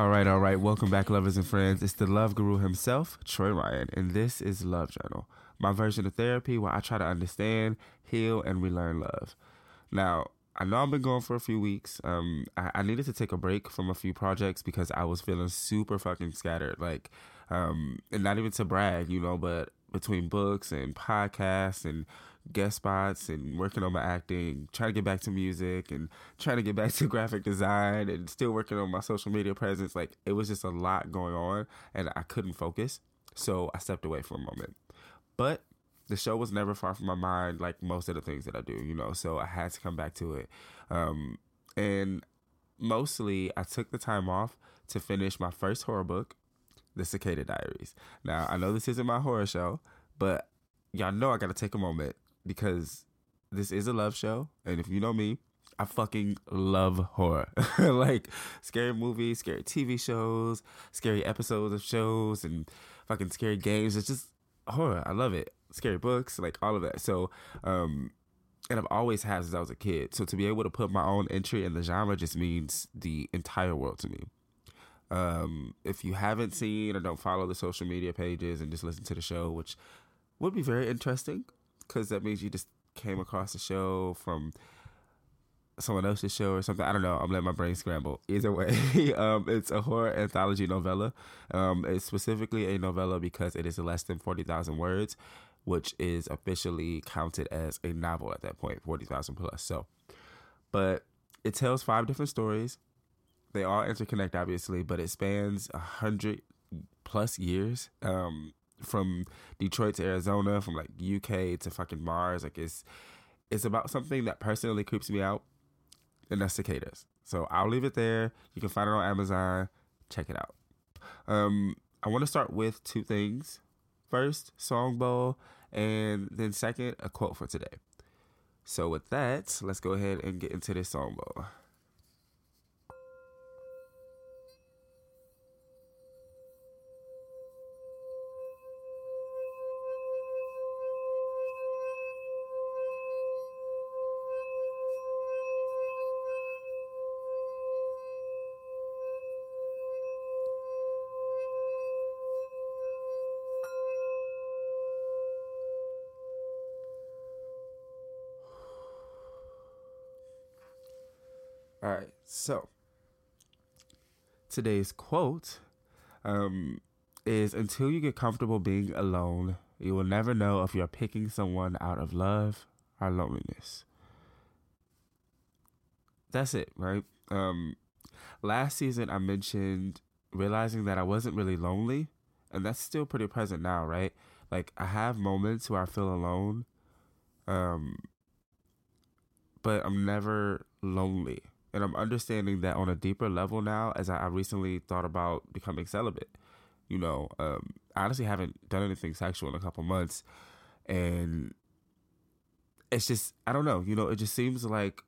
All right, all right. Welcome back, lovers and friends. It's the love guru himself, Troy Riyan, and this is Love Journal, my version of therapy where I try to understand, heal, and relearn love. Now, I know I've been going for a few weeks. Um, I, I needed to take a break from a few projects because I was feeling super fucking scattered. Like, um, and not even to brag, you know, but between books and podcasts and guest spots and working on my acting, trying to get back to music and trying to get back to graphic design and still working on my social media presence. Like it was just a lot going on and I couldn't focus. So I stepped away for a moment. But the show was never far from my mind, like most of the things that I do, you know, so I had to come back to it. Um, and mostly I took the time off to finish my first horror book, The Cicada Diaries. Now, I know this isn't my horror show, but y'all know I gotta take a moment because this is a love show, and if you know me, I fucking love horror. like scary movies, scary TV shows, scary episodes of shows, and fucking scary games. It's just horror. I love it. Scary books, like all of that. So, um, and I've always had since I was a kid. So to be able to put my own entry in the genre just means the entire world to me. Um, if you haven't seen or don't follow the social media pages and just listen to the show, which would be very interesting, because that means you just came across the show from someone else's show or something. I don't know. I'm letting my brain scramble. Either way, um, it's a horror anthology novella. Um, it's specifically a novella because it is less than 40,000 words, which is officially counted as a novel at that point, 40,000 plus. So, but it tells five different stories. They all interconnect, obviously, but it spans a hundred plus years. Um, from Detroit to Arizona, from like UK to fucking Mars. Like it's it's about something that personally creeps me out, and that's cicadas. So I'll leave it there. You can find it on Amazon. Check it out. Um, I want to start with two things. First, song bowl, and then second, a quote for today. So with that, let's go ahead and get into this song bowl. All right. So today's quote um, is Until you get comfortable being alone, you will never know if you're picking someone out of love or loneliness. That's it, right? Um, last season, I mentioned realizing that I wasn't really lonely, and that's still pretty present now, right? Like, I have moments where I feel alone, um, but I'm never lonely and I'm understanding that on a deeper level now as I, I recently thought about becoming celibate. You know, um, I honestly haven't done anything sexual in a couple months, and it's just I don't know. You know, it just seems like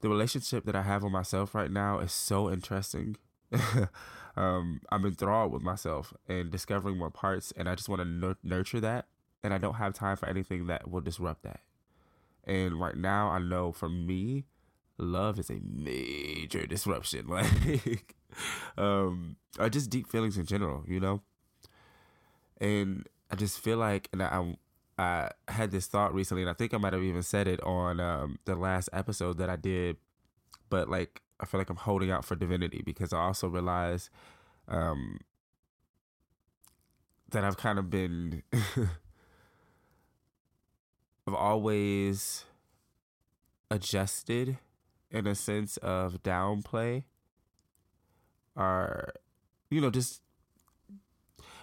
the relationship that I have with myself right now is so interesting. um, I'm enthralled with myself and discovering more parts, and I just want to nur- nurture that. And I don't have time for anything that will disrupt that. And right now, I know for me, love is a major disruption. Like, um, or just deep feelings in general, you know. And I just feel like, and I, I had this thought recently, and I think I might have even said it on um, the last episode that I did. But like, I feel like I'm holding out for divinity because I also realize um, that I've kind of been, I've always adjusted in a sense of downplay or you know just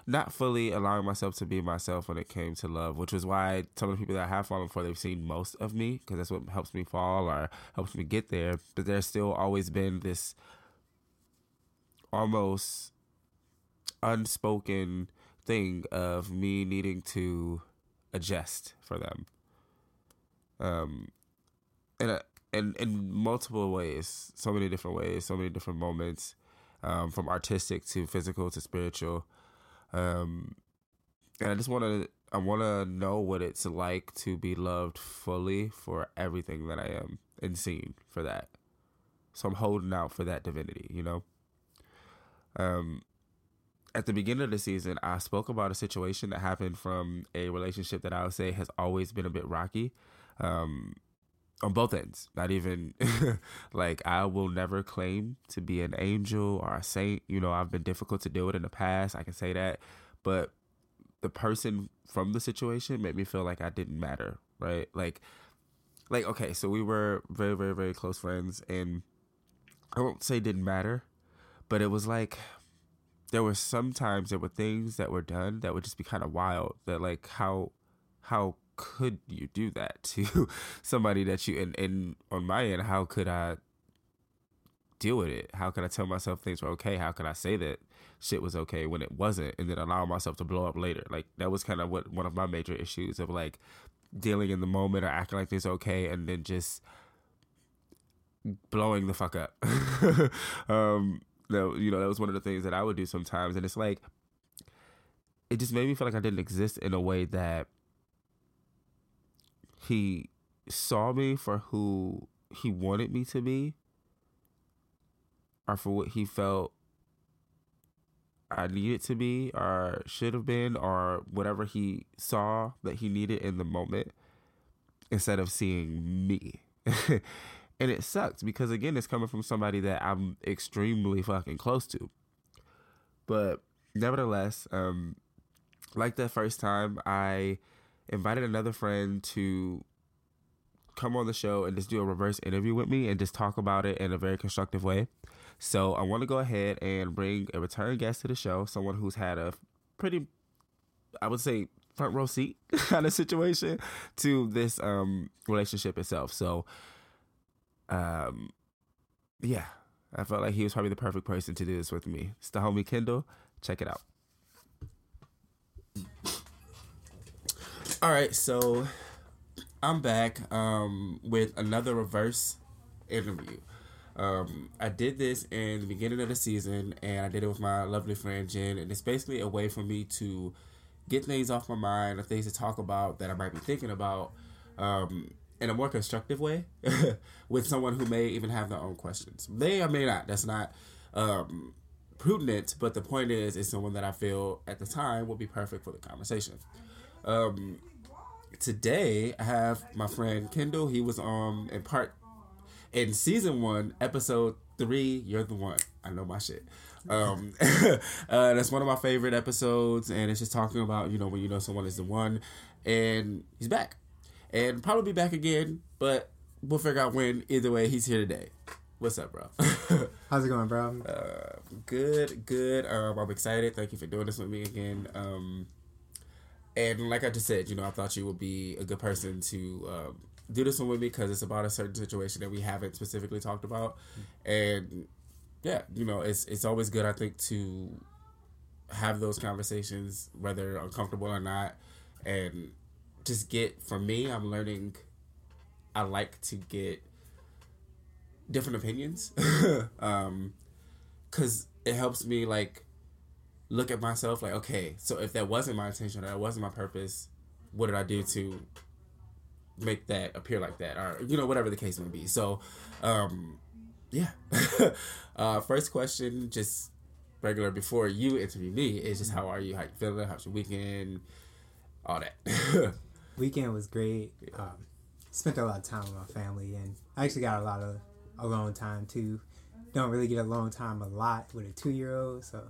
not fully allowing myself to be myself when it came to love which was why some of the people that I have fallen for they've seen most of me because that's what helps me fall or helps me get there. But there's still always been this almost unspoken thing of me needing to adjust for them. Um and in in multiple ways, so many different ways, so many different moments, um, from artistic to physical to spiritual. Um, and I just want to I want to know what it's like to be loved fully for everything that I am and seen for that. So I'm holding out for that divinity, you know. Um, at the beginning of the season, I spoke about a situation that happened from a relationship that I would say has always been a bit rocky. Um, on both ends. Not even like I will never claim to be an angel or a saint. You know, I've been difficult to deal with in the past. I can say that. But the person from the situation made me feel like I didn't matter, right? Like like okay, so we were very, very, very close friends and I won't say didn't matter, but it was like there were sometimes there were things that were done that would just be kind of wild that like how how could you do that to somebody that you and, and on my end how could i deal with it? How could i tell myself things were okay? How could i say that shit was okay when it wasn't? And then allow myself to blow up later. Like that was kind of what one of my major issues of like dealing in the moment or acting like things okay and then just blowing the fuck up. Um that you know that was one of the things that i would do sometimes. And it's like it just made me feel like i didn't exist in a way that he saw me for who he wanted me to be or for what he felt I needed to be or should have been or whatever he saw that he needed in the moment instead of seeing me. and it sucks because again it's coming from somebody that I'm extremely fucking close to. But nevertheless, um like the first time I invited another friend to come on the show and just do a reverse interview with me and just talk about it in a very constructive way. So I want to go ahead and bring a return guest to the show, someone who's had a pretty, I would say, front row seat kind of situation to this um, relationship itself. So, um, yeah, I felt like he was probably the perfect person to do this with me. It's the homie Kendall. Check it out. All right, so I'm back um, with another reverse interview. Um, I did this in the beginning of the season, and I did it with my lovely friend Jen, and it's basically a way for me to get things off my mind or things to talk about that I might be thinking about um, in a more constructive way with someone who may even have their own questions. May or may not. That's not um, prudent, but the point is, it's someone that I feel at the time would be perfect for the conversation. Um, today I have my friend Kendall. He was um in part in season one, episode three. You're the one. I know my shit. Um, uh, that's one of my favorite episodes, and it's just talking about you know when you know someone is the one, and he's back, and probably be back again, but we'll figure out when. Either way, he's here today. What's up, bro? How's it going, bro? Uh, good, good. Um, I'm excited. Thank you for doing this with me again. Um, and like I just said, you know, I thought you would be a good person to um, do this one with me because it's about a certain situation that we haven't specifically talked about, and yeah, you know, it's it's always good I think to have those conversations, whether uncomfortable or not, and just get. For me, I'm learning. I like to get different opinions, um, because it helps me like look at myself like, okay, so if that wasn't my intention, that wasn't my purpose, what did I do to make that appear like that, or you know, whatever the case may be. So, um, yeah. uh, first question, just regular before you interview me, is just how are you? How you feeling? How's your weekend? All that. weekend was great. Um, spent a lot of time with my family, and I actually got a lot of alone time too. Don't really get alone time a lot with a two year old, so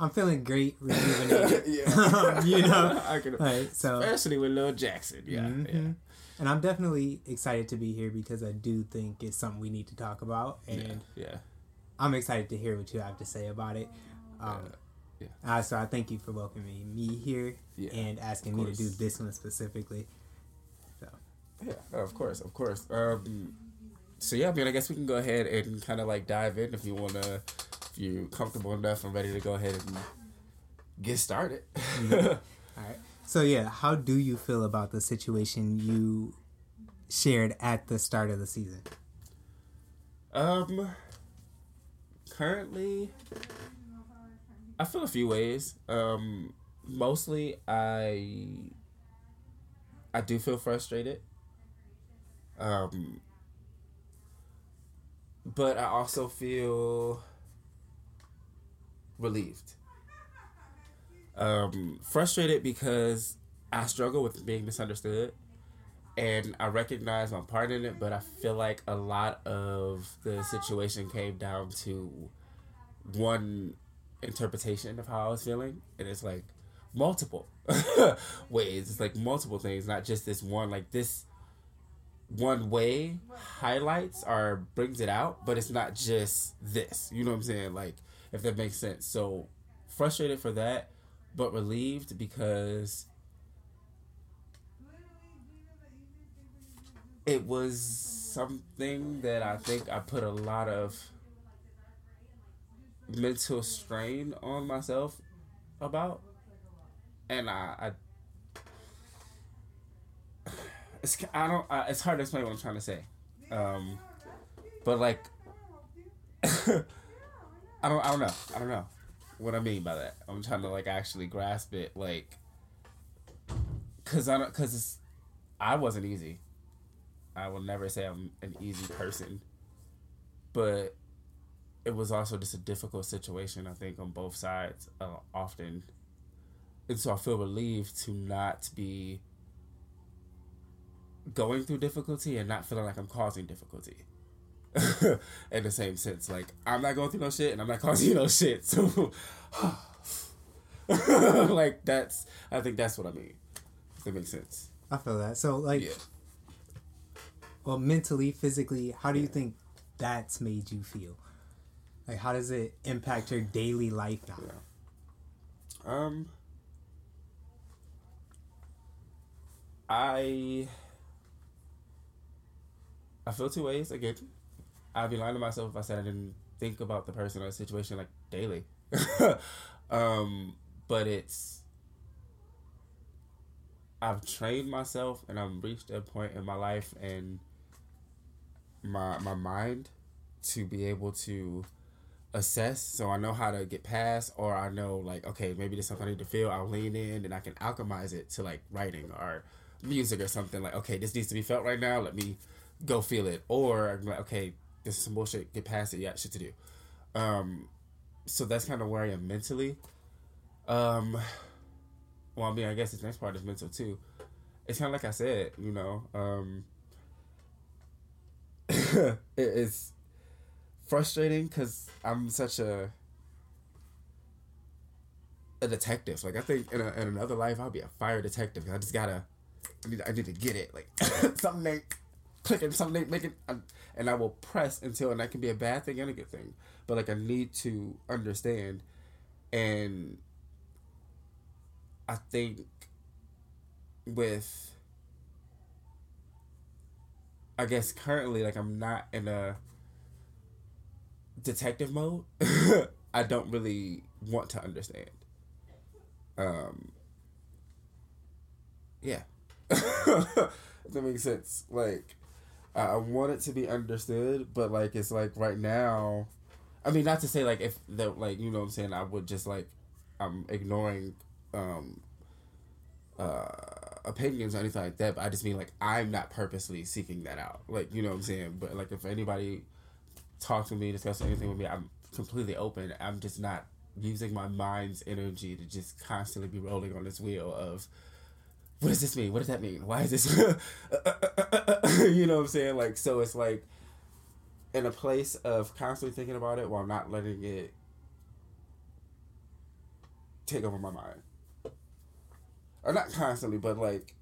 I'm feeling great, rejuvenated. yeah, you know, I can, right, so especially with Lil Jackson. Yeah, mm-hmm. yeah. And I'm definitely excited to be here because I do think it's something we need to talk about, and yeah, yeah. I'm excited to hear what you have to say about it. Um, yeah. yeah. Uh, so I thank you for welcoming me here yeah, and asking me to do this one specifically. So yeah, of course, of course. Um, so yeah, I mean, I guess we can go ahead and kind of like dive in if you want to you're comfortable enough and ready to go ahead and get started. All right. So yeah, how do you feel about the situation you shared at the start of the season? Um currently I feel a few ways. Um mostly I I do feel frustrated. Um but I also feel relieved. Um, frustrated because I struggle with being misunderstood, and I recognize my part in it, but I feel like a lot of the situation came down to one interpretation of how I was feeling, and it's like multiple ways. It's like multiple things, not just this one. Like this one way highlights or brings it out, but it's not just this. You know what I'm saying? Like if that makes sense. So frustrated for that, but relieved because it was something that I think I put a lot of mental strain on myself about, and I, I it's I don't I, it's hard to explain what I'm trying to say, um, but like I don't I don't know I don't know what I mean by that. I'm trying to like actually grasp it like because I don't because I wasn't easy. I will never say I'm an easy person, but it was also just a difficult situation. I think on both sides uh, often, and so I feel relieved to not be going through difficulty and not feeling like I'm causing difficulty. in the same sense, like I'm not going through no shit and I'm not causing you no shit. So, like that's I think that's what I mean. If that makes sense. I feel that. So like, yeah. well, mentally, physically, how do you think that's made you feel? Like, how does it impact your daily life now? Yeah. Um, I I feel two ways. Again, I'd be lying to myself if I said I didn't think about the person or the situation like daily. um, but it's I've trained myself and I've reached a point in my life and my my mind to be able to assess. So I know how to get past or I know like okay maybe there's something I need to feel. I'll lean in and I can alchemize it to like writing or music or something. Like okay this needs to be felt right now. Let me go feel it, or I'm like, okay, this is some bullshit. Get past it. Yeah, shit to do. Um, so that's kind of where I am mentally. Um, well, I mean, I guess this next part is mental too. It's kind of like I said, you know. Um, it's frustrating because I'm such a a detective. Like I think in, a, in another life I'll be a fire detective. I just gotta, I need, I need to get it. Like something ain't clicking something, making, and I will press until, and that can be a bad thing and a good thing. But like I need to understand, and I think with, I guess currently like I'm not in a detective mode. I don't really want to understand. Um. Yeah. that makes sense. Like, I want it to be understood, but like it's like right now, I mean, not to say like if the like you know what I'm saying, I would just like I'm ignoring um uh opinions or anything like that, but I just mean like I'm not purposely seeking that out. Like, you know what I'm saying? But like if anybody talks to me, discuss anything with me, I'm completely open. I'm just not using my mind's energy to just constantly be rolling on this wheel of what does this mean? What does that mean? Why is this? Uh, uh, uh, you know what I'm saying? Like, so it's like in a place of constantly thinking about it while not letting it take over my mind. Or not constantly, but like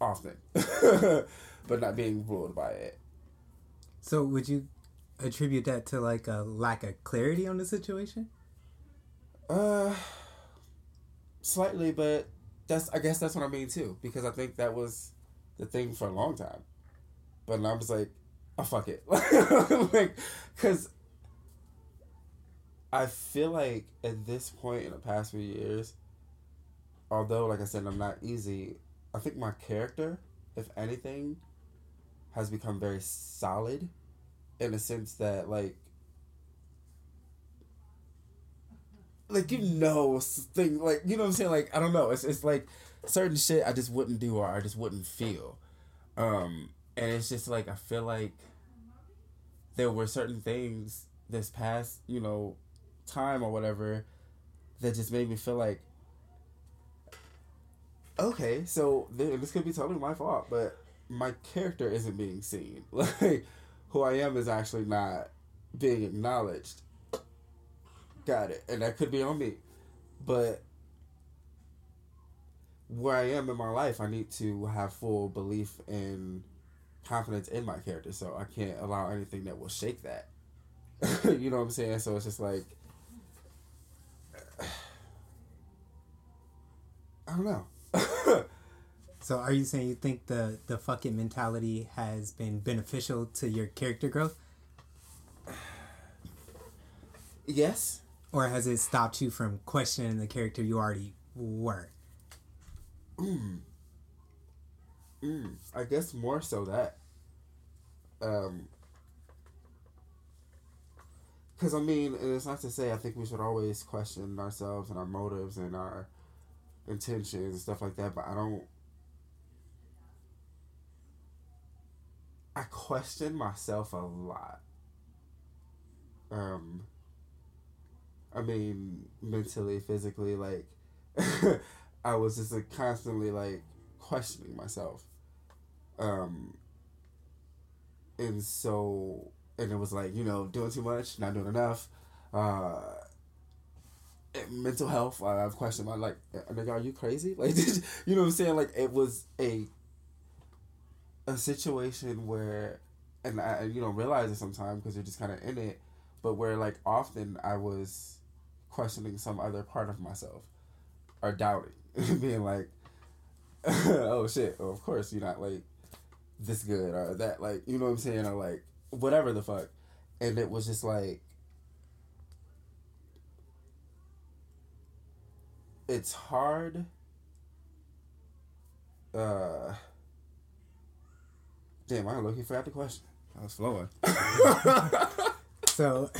often. but not being ruled by it. So would you attribute that to like a lack of clarity on the situation? Uh slightly, but that's I guess that's what I mean too because I think that was the thing for a long time, but now I'm just like, oh fuck it, like because I feel like at this point in the past few years, although like I said I'm not easy, I think my character, if anything, has become very solid, in the sense that like like you know thing like you know what I'm saying like I don't know it's it's like certain shit I just wouldn't do or I just wouldn't feel um and it's just like I feel like there were certain things this past you know time or whatever that just made me feel like okay, so th- this could be totally my fault, but my character isn't being seen. Like who I am is actually not being acknowledged. Got it. And that could be on me. But where I am in my life, I need to have full belief and confidence in my character. So I can't allow anything that will shake that. you know what I'm saying? So it's just like I don't know. So are you saying you think the the fucking mentality has been beneficial to your character growth? yes. Or has it stopped you from questioning the character you already were? Mm. Mm. I guess more so that. Um. Because, I mean, it's not to say I think we should always question ourselves and our motives and our intentions and stuff like that, but I don't. I question myself a lot. Um. I mean, mentally, physically, like, I was just like, constantly like questioning myself. Um, and so, and it was like, you know, doing too much, not doing enough. Uh, mental health, uh, I've questioned my, like, nigga, are you crazy? Like, you know what I'm saying? Like, it was a, a situation where, and I, you know, realize it sometimes because you're just kind of in it, but where, like, often I was questioning some other part of myself or doubting, being like, oh shit, well, of course you're not like this good or that, like, you know what I'm saying, or like whatever the fuck. And it was just like, it's hard. Uh, damn, I looking forgot the question. I was flowing. So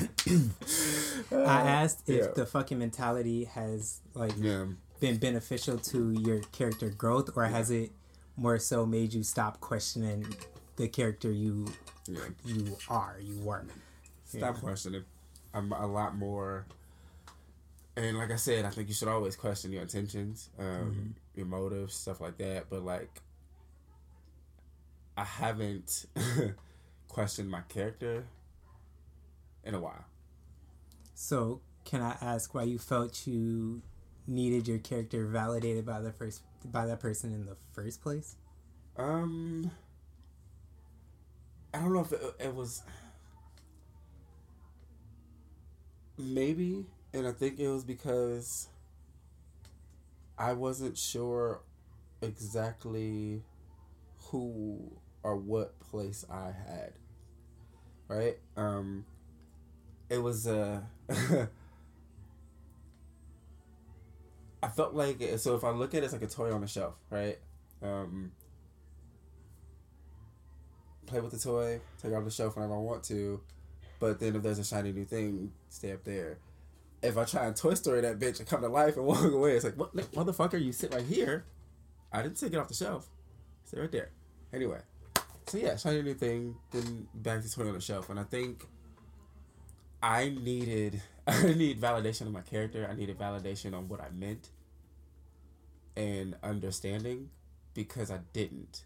I asked if Yeah. the fucking mentality has like yeah. been beneficial to your character growth or has it more so made you stop questioning the character you Yeah. you are, you were. Stop questioning. I'm a lot more. And like I said, I think you should always question your intentions, um, your motives, stuff like that. But like, I haven't questioned my character in a while. So can I ask why you felt you needed your character validated by the first by that person in the first place? Um, I don't know if it, it was maybe, and I think it was because I wasn't sure exactly who or what place I had. Right? Um, it was uh I felt like so if I look at it as like a toy on a shelf, right? Um, play with the toy, take it off the shelf whenever I want to, but then if there's a shiny new thing, stay up there. If I try and Toy Story that bitch and come to life and walk away, it's like, what, motherfucker, you sit right here. I didn't take it off the shelf. Sit right there. Anyway, so yeah, shiny new thing, then back to toy on the shelf, and I think I needed I need validation of my character. I needed validation on what I meant and understanding because I didn't.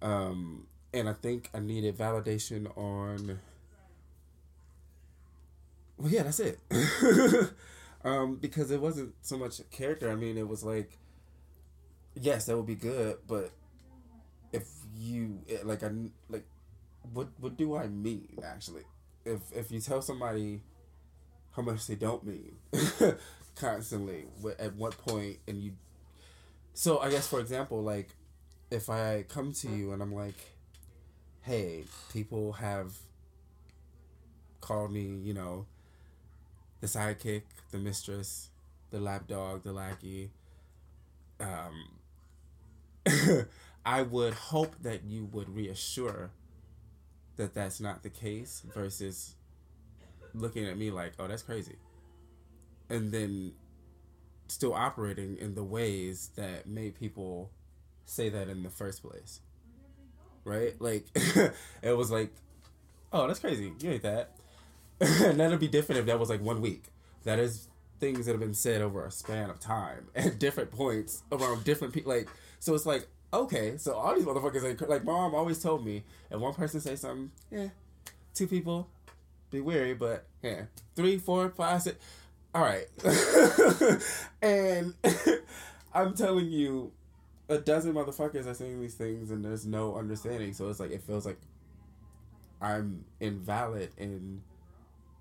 Um, and I think I needed validation on. Well, yeah, that's it. um, because it wasn't so much character. I mean, it was like, yes, that would be good, but if you like, I like, what what do I mean actually? If if you tell somebody how much they don't mean constantly at what point and you so i guess for example like if i come to you and i'm like hey people have called me you know the sidekick the mistress the lapdog the lackey um i would hope that you would reassure that that's not the case versus looking at me like, oh, that's crazy. And then still operating in the ways that made people say that in the first place. Right? Like, it was like, oh, that's crazy. You ain't that. and that'd be different if that was like one week. That is things that have been said over a span of time at different points around different people. Like, so it's like, okay, so all these motherfuckers like mom always told me if one person say something, yeah, two people be weary, but yeah, three, four, five, six, all right, and I'm telling you, a dozen motherfuckers are saying these things and there's no understanding. So it's like it feels like I'm invalid in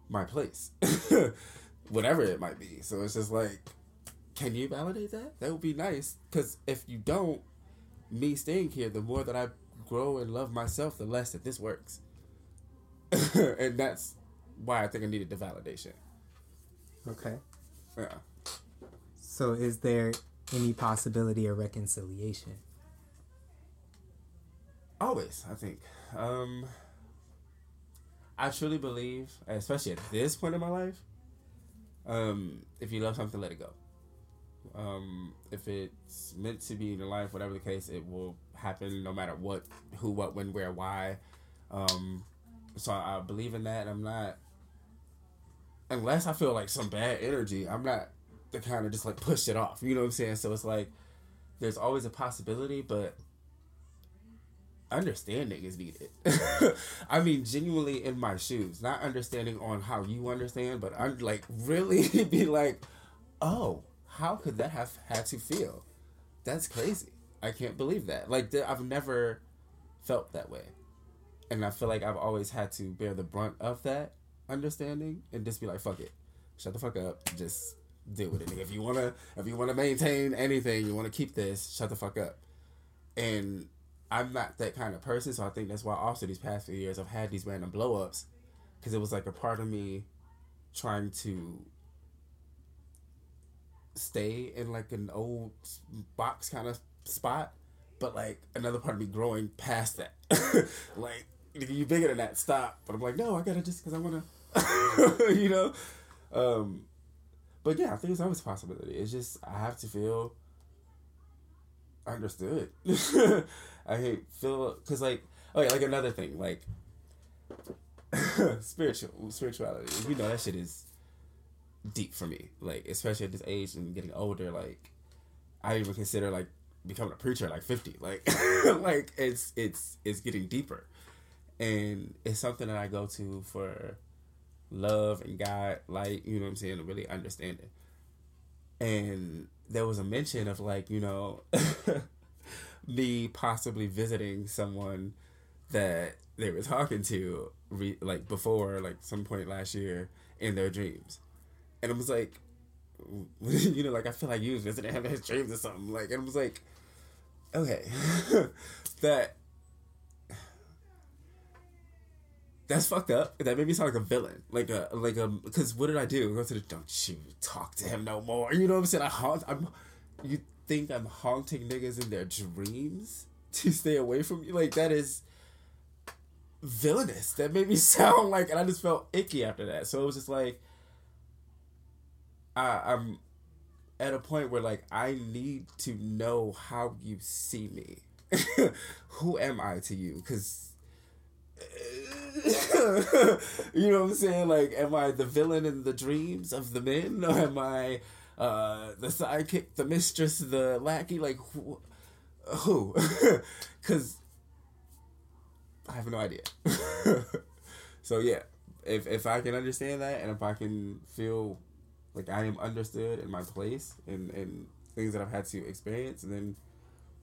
my place, whatever it might be. So it's just like, can you validate that? That would be nice. Because if you don't, me staying here, the more that I grow and love myself, the less that this works. and that's why I think I needed the validation. Okay. Yeah. So is there any possibility of reconciliation? Always, I think. Um, I truly believe, especially at this point in my life, um, if you love something, let it go. Um, if it's meant to be in your life, whatever the case, it will happen no matter what, who, what, when, where, why. Um, so I, I believe in that. I'm not, unless I feel like some bad energy, I'm not the kind of just like push it off. You know what I'm saying? So it's like there's always a possibility, but understanding is needed. I mean, genuinely in my shoes, not understanding on how you understand, but I'm like really be like, oh, how could that have had to feel? That's crazy. I can't believe that. Like I've never felt that way, and I feel like I've always had to bear the brunt of that understanding and just be like, fuck it, shut the fuck up, just deal with it. If you wanna, if you wanna maintain anything, you wanna keep this, shut the fuck up. And I'm not that kind of person, so I think that's why also these past few years I've had these random blow ups, because it was like a part of me trying to stay in like an old box kind of spot, but like another part of me growing past that, like you bigger than that, stop. But I'm like, no, I gotta just because I wanna, you know. Um, but yeah, I think it's always a possibility. It's just I have to feel understood. I hate feel because like oh yeah, like another thing like spiritual spirituality. You know that shit is deep for me. Like especially at this age and getting older. Like I even consider like becoming a preacher like fifty. Like like it's it's it's getting deeper, and it's something that I go to for love and God, light, you know what I'm saying, really understanding. And there was a mention of like, you know, me possibly visiting someone that they were talking to re- like before like some point last year in their dreams. And it was like you know, like I feel like you was visiting him in his dreams or something. Like and it was like okay. that that's fucked up. That made me sound like a villain, like a like a. Because what did I do? Go to the don't you talk to him no more. You know what I'm saying? I haunt. I'm. You think I'm haunting niggas in their dreams to stay away from you? Like that is villainous. That made me sound like, and I just felt icky after that. So it was just like, I, I'm at a point where like I need to know how you see me. Who am I to you? Because you know what I'm saying? Like, am I the villain in the dreams of the men, or am I uh, the sidekick, the mistress, the lackey? Like, who? Because I have no idea. so yeah, if if I can understand that, and if I can feel like I am understood in my place and and things that I've had to experience, and then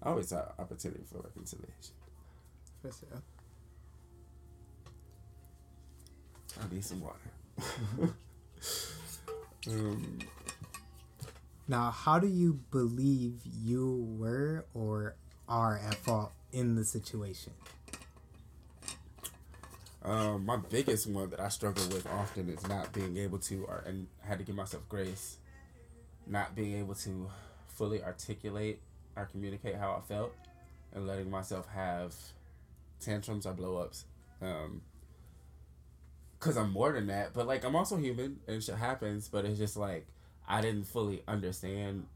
I always have opportunity for reconciliation. For sure. I need some water. um, Now, how do you believe you were or are at fault in the situation? Um, my biggest one that I struggle with often is not being able to, or and I had to give myself grace, not being able to fully articulate or communicate how I felt, and letting myself have tantrums or blow ups. Um, Cause I'm more than that, but like I'm also human and shit happens. But it's just like I didn't fully understand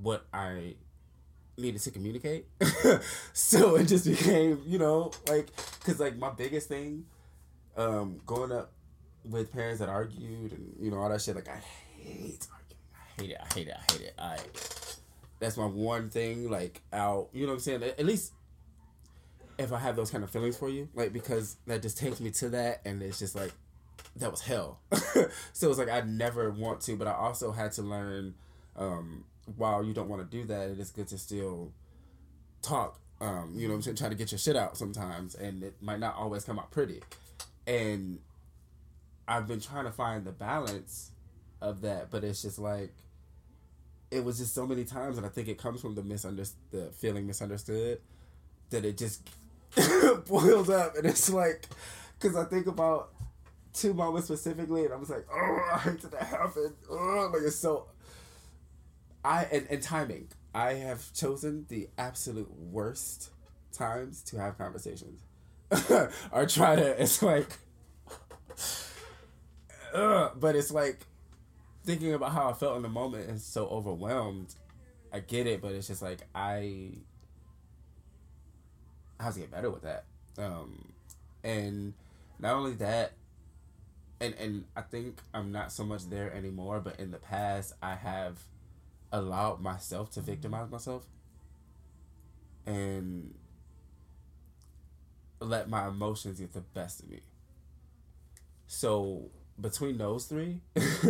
what I needed to communicate. so it just became, you know, like, cause like my biggest thing, um, growing up with parents that argued and you know all that shit. Like I hate arguing. I hate it. I hate it. I hate it. I. That's my one thing. Like out. You know what I'm saying? At least if I have those kind of feelings for you, like because that just takes me to that, and it's just like that was hell. so it's like I never want to, but I also had to learn. Um, while you don't want to do that, it is good to still talk. Um, you know, I'm to get your shit out sometimes, and it might not always come out pretty. And I've been trying to find the balance of that, but it's just like it was just so many times, and I think it comes from the misunderstood, the feeling misunderstood, that it just boils up, and it's like, because I think about two moments specifically, and I was like, oh, I hate that that happened. Oh, like it's so. I and, and timing. I have chosen the absolute worst times to have conversations, or try to. It's like but it's like thinking about how I felt in the moment and so overwhelmed. I get it, but it's just like I I have to get better with that. Um, and not only that, and and I think I'm not so much there anymore. But in the past, I have allowed myself to mm-hmm. victimize myself and let my emotions get the best of me. So between those three,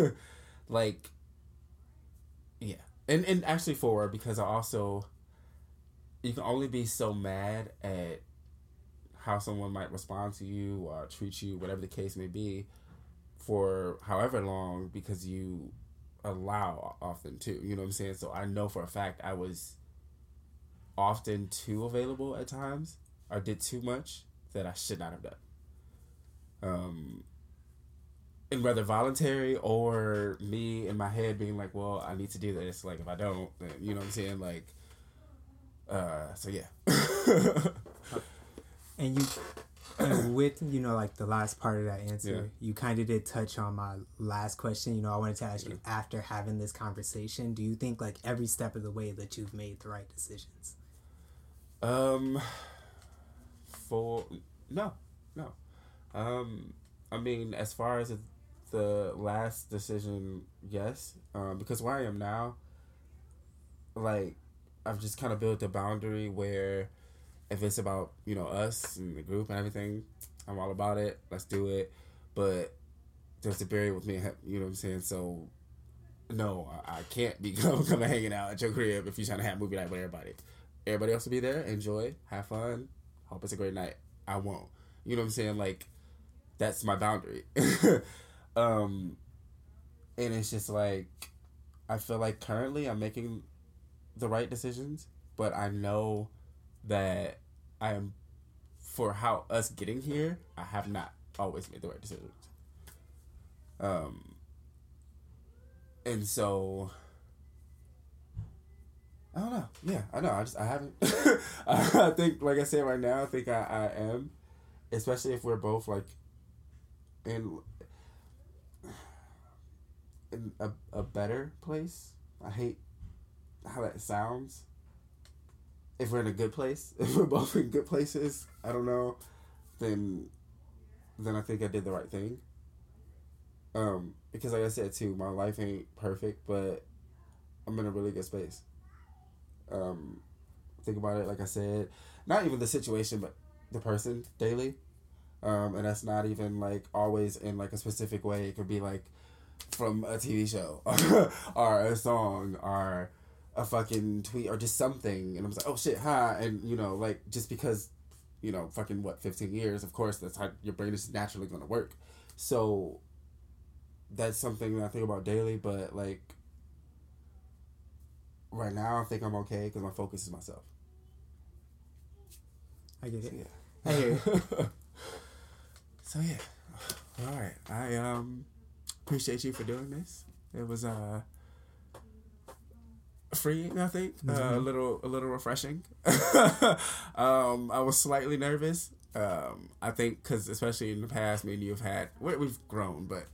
like, yeah, and and actually four because I also you can only be so mad at how someone might respond to you or treat you, whatever the case may be, for however long because you allow often too. You know what I'm saying? So I know for a fact I was often too available at times or did too much that I should not have done. Um, and whether voluntary or me in my head being like, well, I need to do this. Like, if I don't, then, you know what I'm saying? Like, uh, so yeah. and you, and with, you know, like the last part of that answer, yeah. you kind of did touch on my last question. You know, I wanted to ask yeah. you after having this conversation, do you think like every step of the way that you've made the right decisions? Um, for, no, no. Um, I mean, as far as the last decision, yes, um, because where I am now, like I've just kind of built a boundary where if it's about you know us and the group and everything, I'm all about it. Let's do it. But there's a barrier with me. You know what I'm saying? So no, I, I can't be coming hanging out at your crib if you're trying to have movie night with everybody. Everybody else will be there. Enjoy, have fun. Hope it's a great night. I won't. You know what I'm saying? Like that's my boundary. Um, and it's just like I feel like currently I'm making the right decisions, but I know that I am for how us getting here, I have not always made the right decisions. Um, and so I don't know. Yeah, I know. I just I haven't. I think, like I said right now, I think I, I am, especially if we're both like in in a, a better place. I hate how that sounds. If we're in a good place, if we're both in good places, I don't know, then then I think I did the right thing. Um, because like I said too, my life ain't perfect, but I'm in a really good space. Um, think about it, like I said, not even the situation, but the person daily. Um, and that's not even like always in like a specific way. It could be like from a TV show or a song or a fucking tweet or just something and I was like, oh shit, hi and you know, like just because, you know, fucking what, fifteen years, of course that's how your brain is naturally gonna work. So that's something that I think about daily, but like right now I think I'm okay because my focus is myself. I get it. So, yeah. I hear so yeah. All right. I um appreciate you for doing this. It was uh freeing, I think. Mm-hmm. Uh, a little a little refreshing. um, I was slightly nervous. Um, I think because especially in the past, me and you have had we've grown, but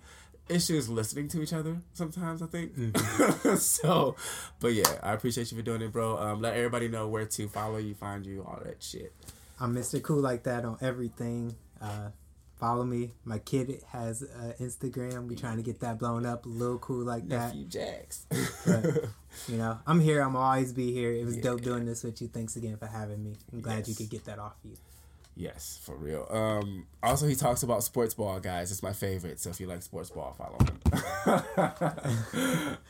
issues listening to each other sometimes. I think mm-hmm. so. But yeah, I appreciate you for doing it, bro. Um, let everybody know where to follow you, find you, all that shit. I'm Mr. Cool like that on everything. Uh, follow me. My kid has uh, Instagram. We trying to get that blown up, a little cool like that. Nephew Jax. But, you know, I'm here. I'm always be here. It was yeah. dope doing this with you. Thanks again for having me. I'm glad yes. you could get that off you. Yes, for real. Um, also, he talks about sports ball, guys. It's my favorite. So if you like sports ball, follow him.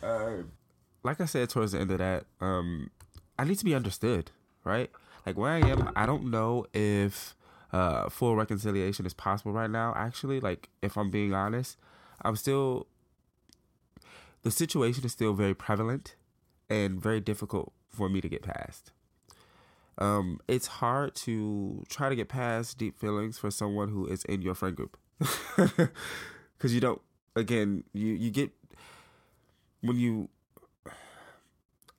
uh, like I said towards the end of that, um, I need to be understood, right? Like where I am, I don't know if uh, full reconciliation is possible right now. Actually, like if I'm being honest, I'm still the situation is still very prevalent and very difficult for me to get past. Um, it's hard to try to get past deep feelings for someone who is in your friend group because you don't. Again, you you get when you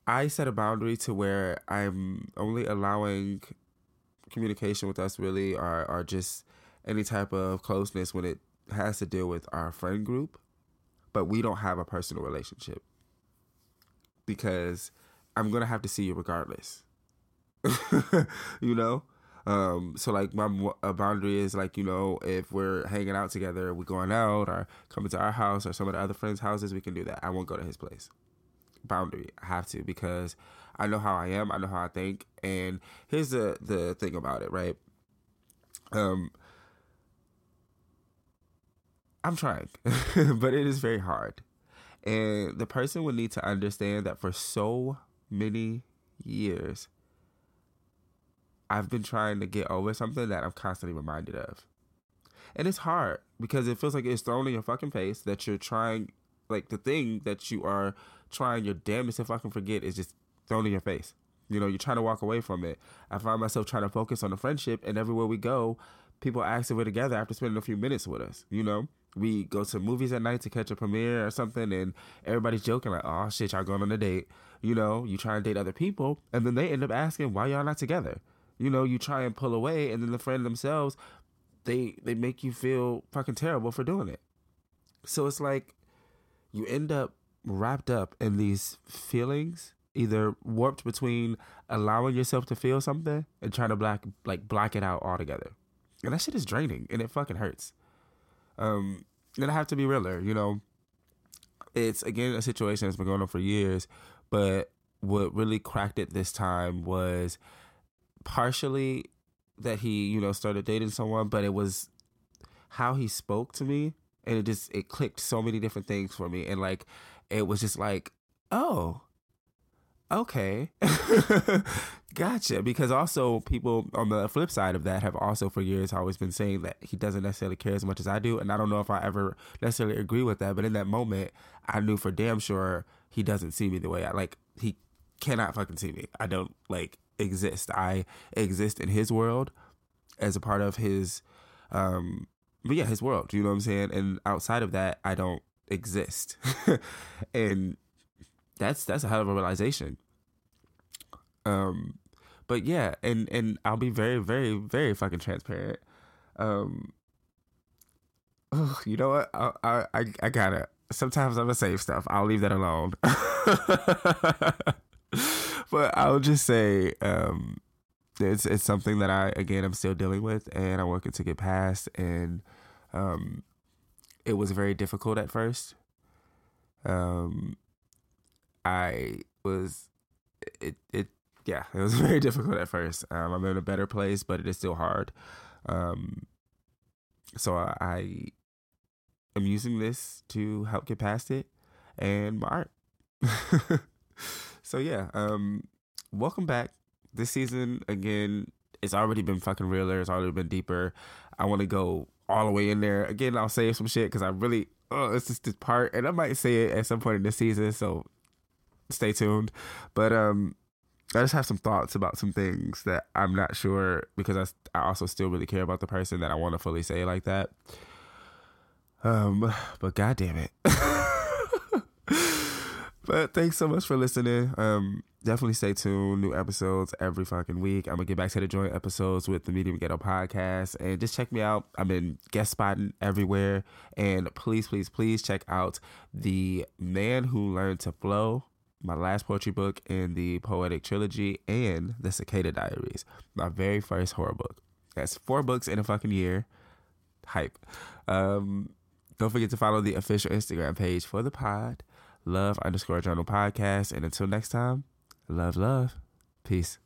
I set a boundary to where I'm only allowing communication with us really or, or just any type of closeness when it has to deal with our friend group, but we don't have a personal relationship because I'm gonna have to see you regardless. you know, um, so like my boundary is like you know if we're hanging out together, we're going out or coming to our house or some of the other friends' houses, we can do that. I won't go to his place boundary. I have to because I know how I am. I know how I think. And here's the the thing about it, right? Um, I'm trying, but it is very hard. And the person would need to understand that for so many years, I've been trying to get over something that I'm constantly reminded of. And it's hard because it feels like it's thrown in your fucking face that you're trying, like the thing that you are trying your damnedest I can forget is just thrown in your face. You know, you're trying to walk away from it. I find myself trying to focus on the friendship, and everywhere we go, people ask if we're together after spending a few minutes with us. You know, we go to movies at night to catch a premiere or something, and everybody's joking like, "Oh shit, y'all going on a date." You know, you try and date other people, and then they end up asking why y'all not together. You know, you try and pull away, and then the friend themselves, they they make you feel fucking terrible for doing it. So it's like you end up wrapped up in these feelings, either warped between allowing yourself to feel something and trying to black like block it out altogether. And that shit is draining and it fucking hurts. Um and I have to be realer, you know. It's again a situation that's been going on for years, but what really cracked it this time was partially that he, you know, started dating someone, but it was how he spoke to me and it just it clicked so many different things for me and like it was just like, oh, okay, gotcha. Because also people on the flip side of that have also for years always been saying that he doesn't necessarily care as much as I do, and I don't know if I ever necessarily agree with that. But in that moment, I knew for damn sure he doesn't see me the way I like. He cannot fucking see me. I don't like exist. I exist in his world as a part of his um but yeah, his world, you know what I'm saying? And outside of that, I don't exist. and that's that's a hell of a realization. Um but yeah, and and I'll be very very very fucking transparent. Um oh, you know what? I I I gotta sometimes I'm gonna save stuff. I'll leave that alone. but I'll just say um it's it's something that I again I'm still dealing with and I'm working to get past and um it was very difficult at first. Um, I was it it yeah it was very difficult at first. Um, I'm in a better place, but it is still hard. Um, so I, I am using this to help get past it and my art. so yeah, um, welcome back. This season again, it's already been fucking realer. It's already been deeper. I want to go all the way in there. Again, I'll save some shit because I really, oh, it's just this part, and I might say it at some point in the season. So stay tuned. But um, I just have some thoughts about some things that I'm not sure because I, I also still really care about the person that I want to fully say like that. Um, but god damn it. but thanks so much for listening. Um, definitely stay tuned. New episodes every fucking week. I'm gonna get back to the joint episodes with the Medium Ghetto podcast, and just check me out. I've been guest spotting everywhere, and please, please, please check out the Man Who Learned to Flow. My last poetry book in the poetic trilogy and the Cicada Diaries, my very first horror book. That's four books in a fucking year. hype. Um, don't forget to follow the official Instagram page for the pod, love underscore journal podcast. And until next time, love, love. Peace.